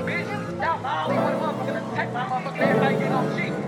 Bitch, that's how I want to motherfucking attack my motherfucking ass, I get on shit.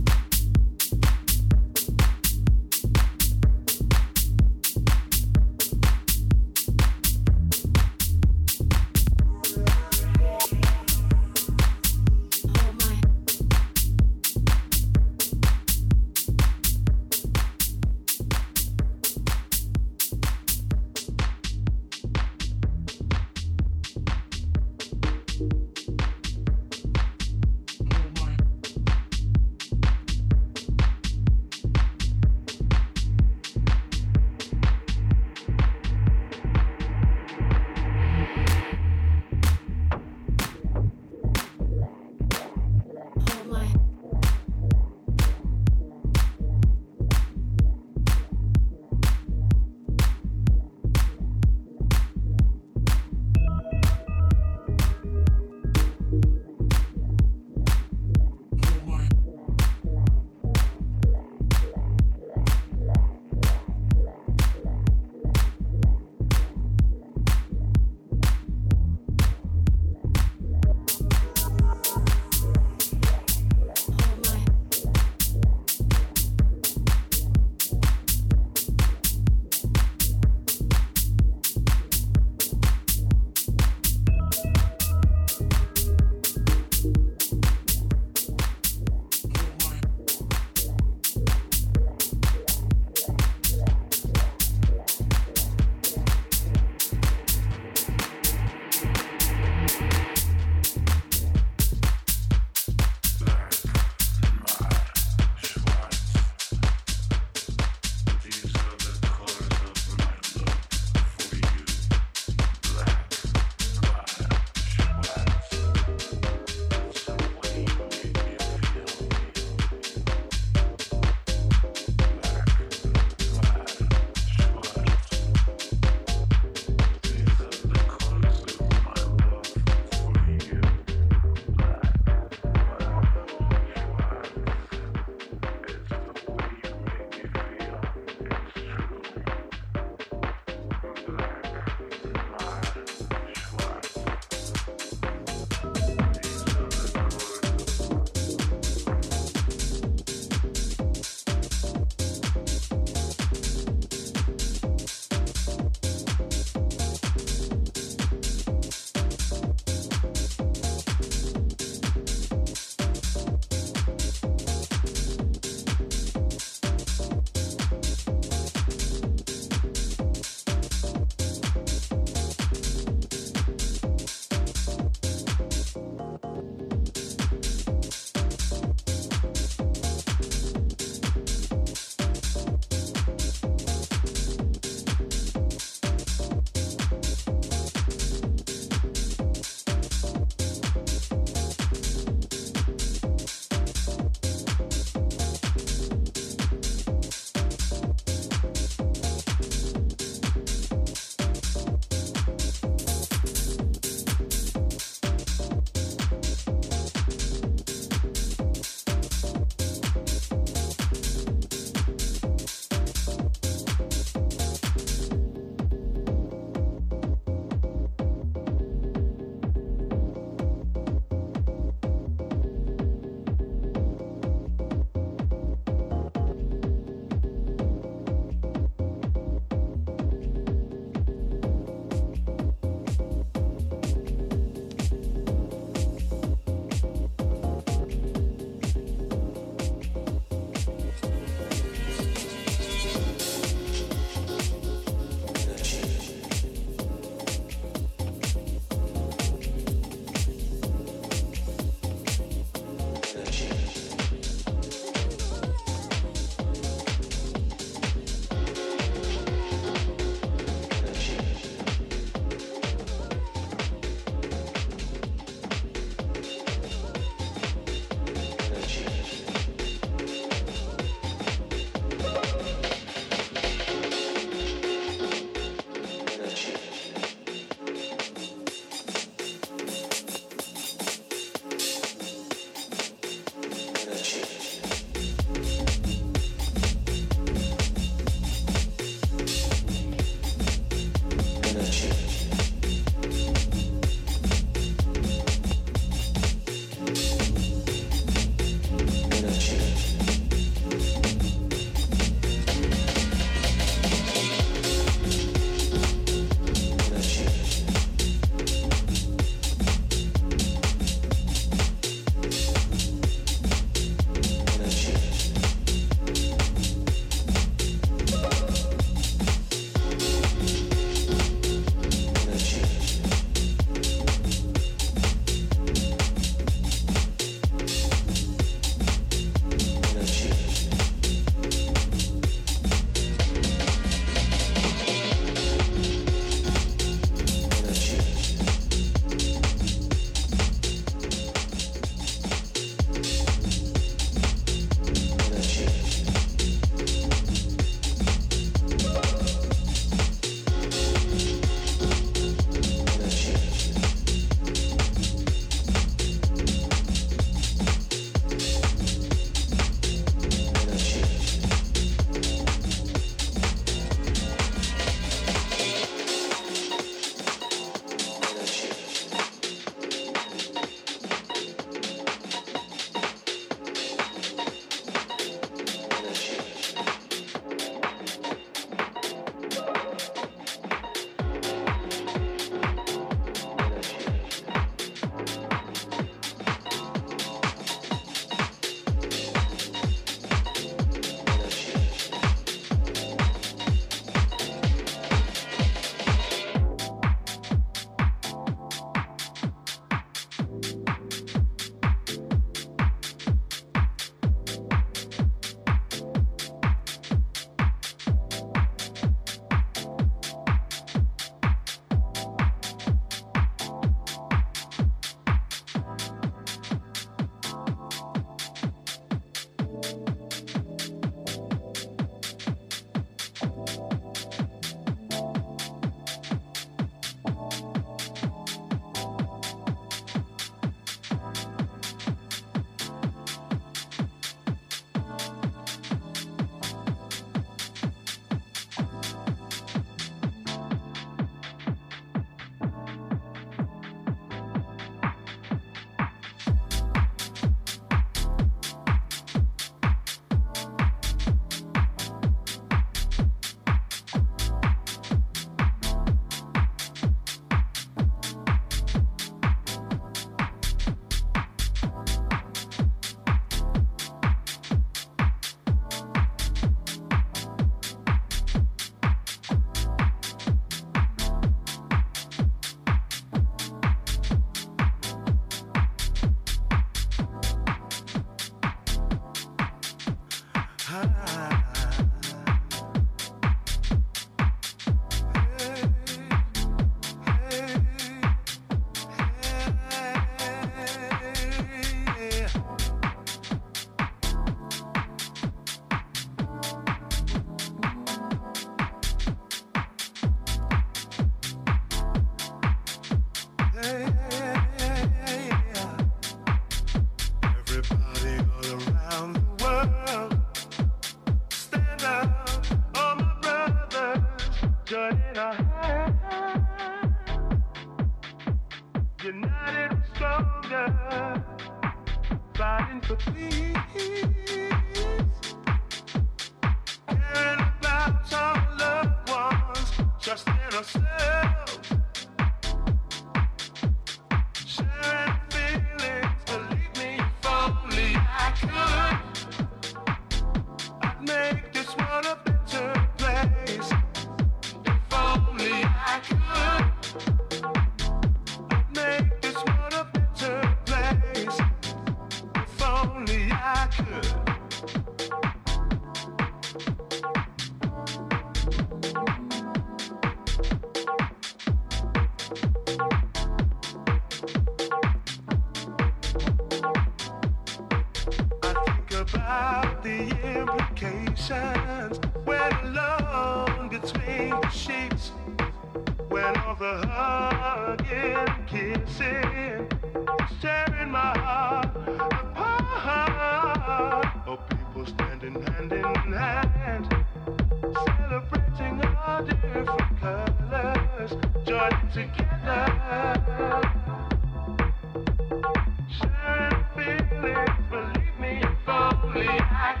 I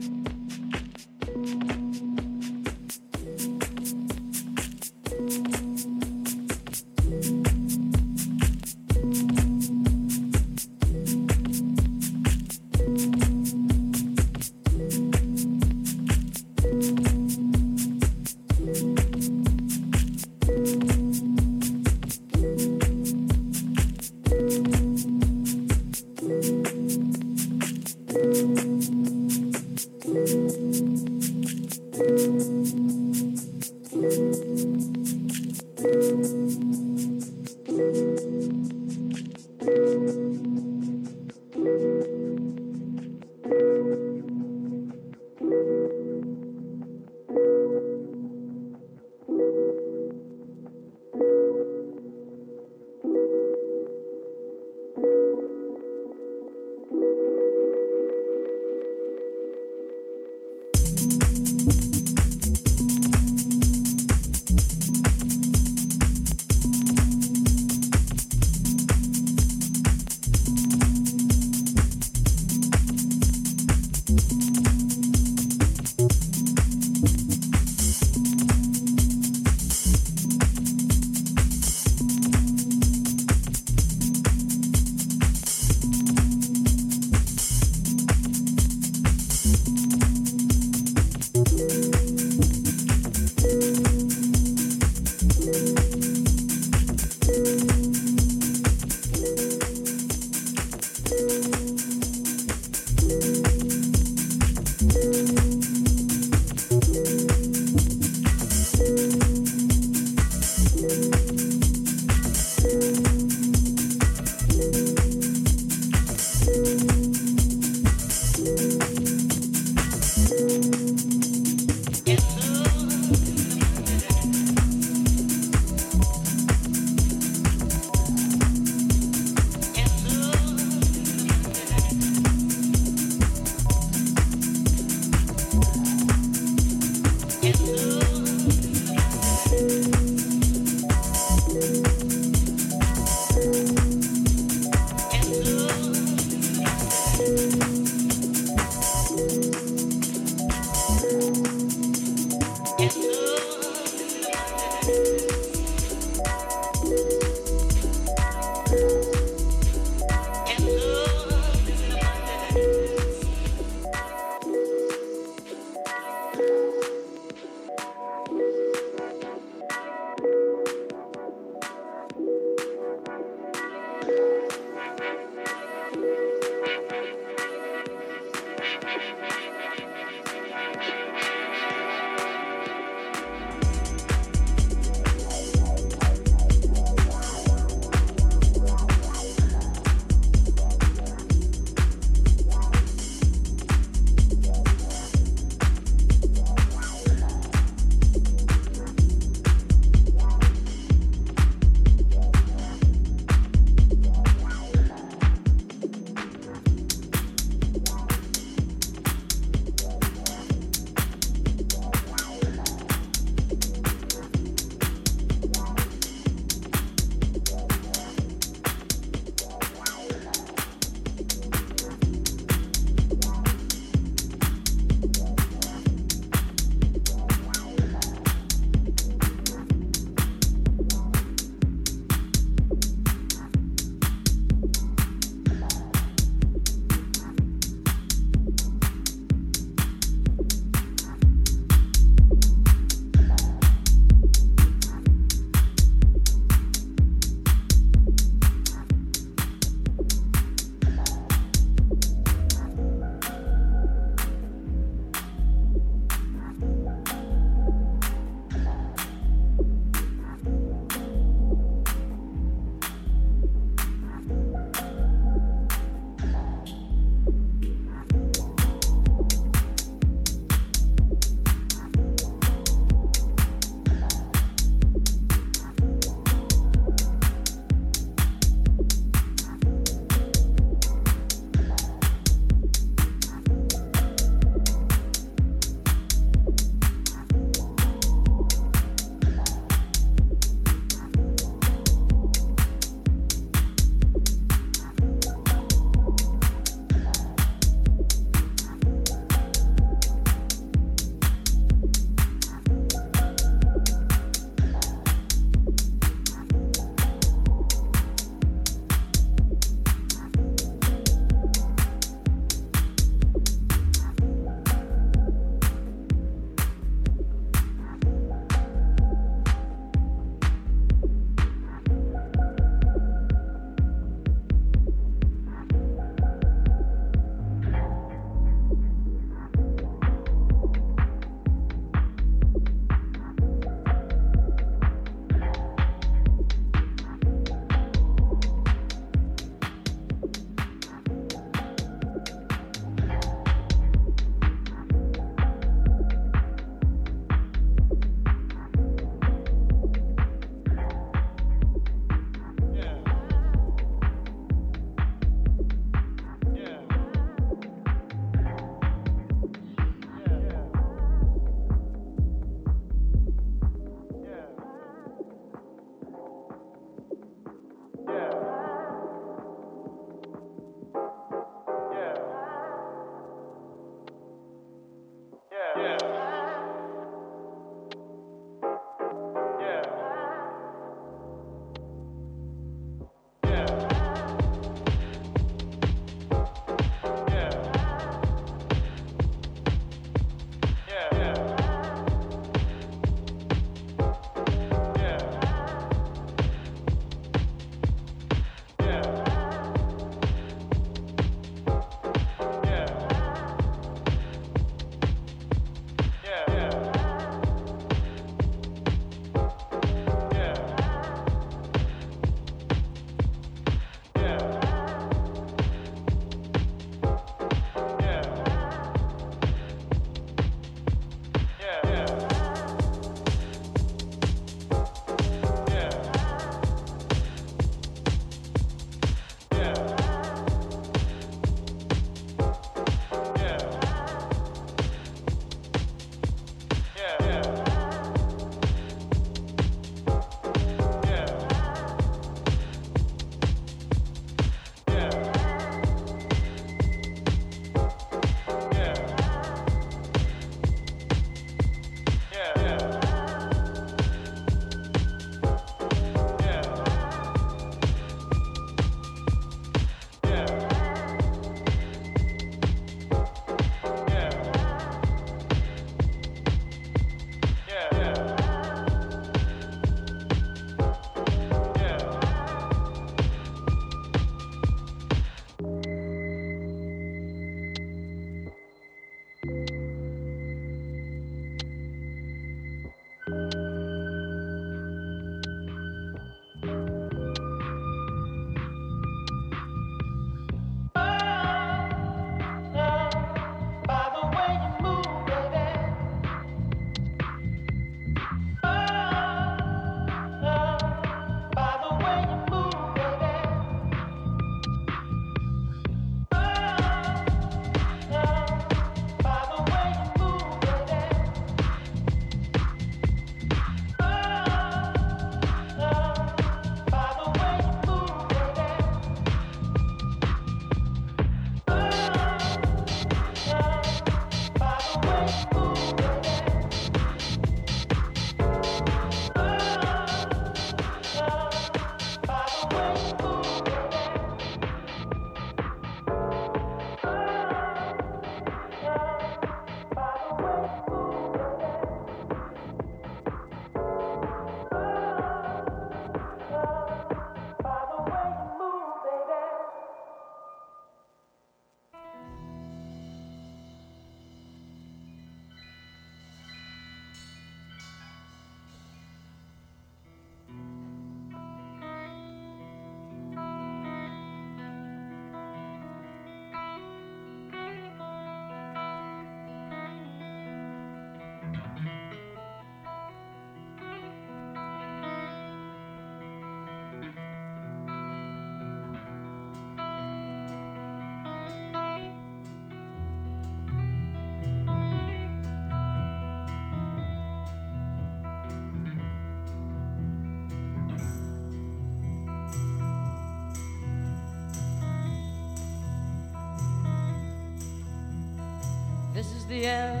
the end,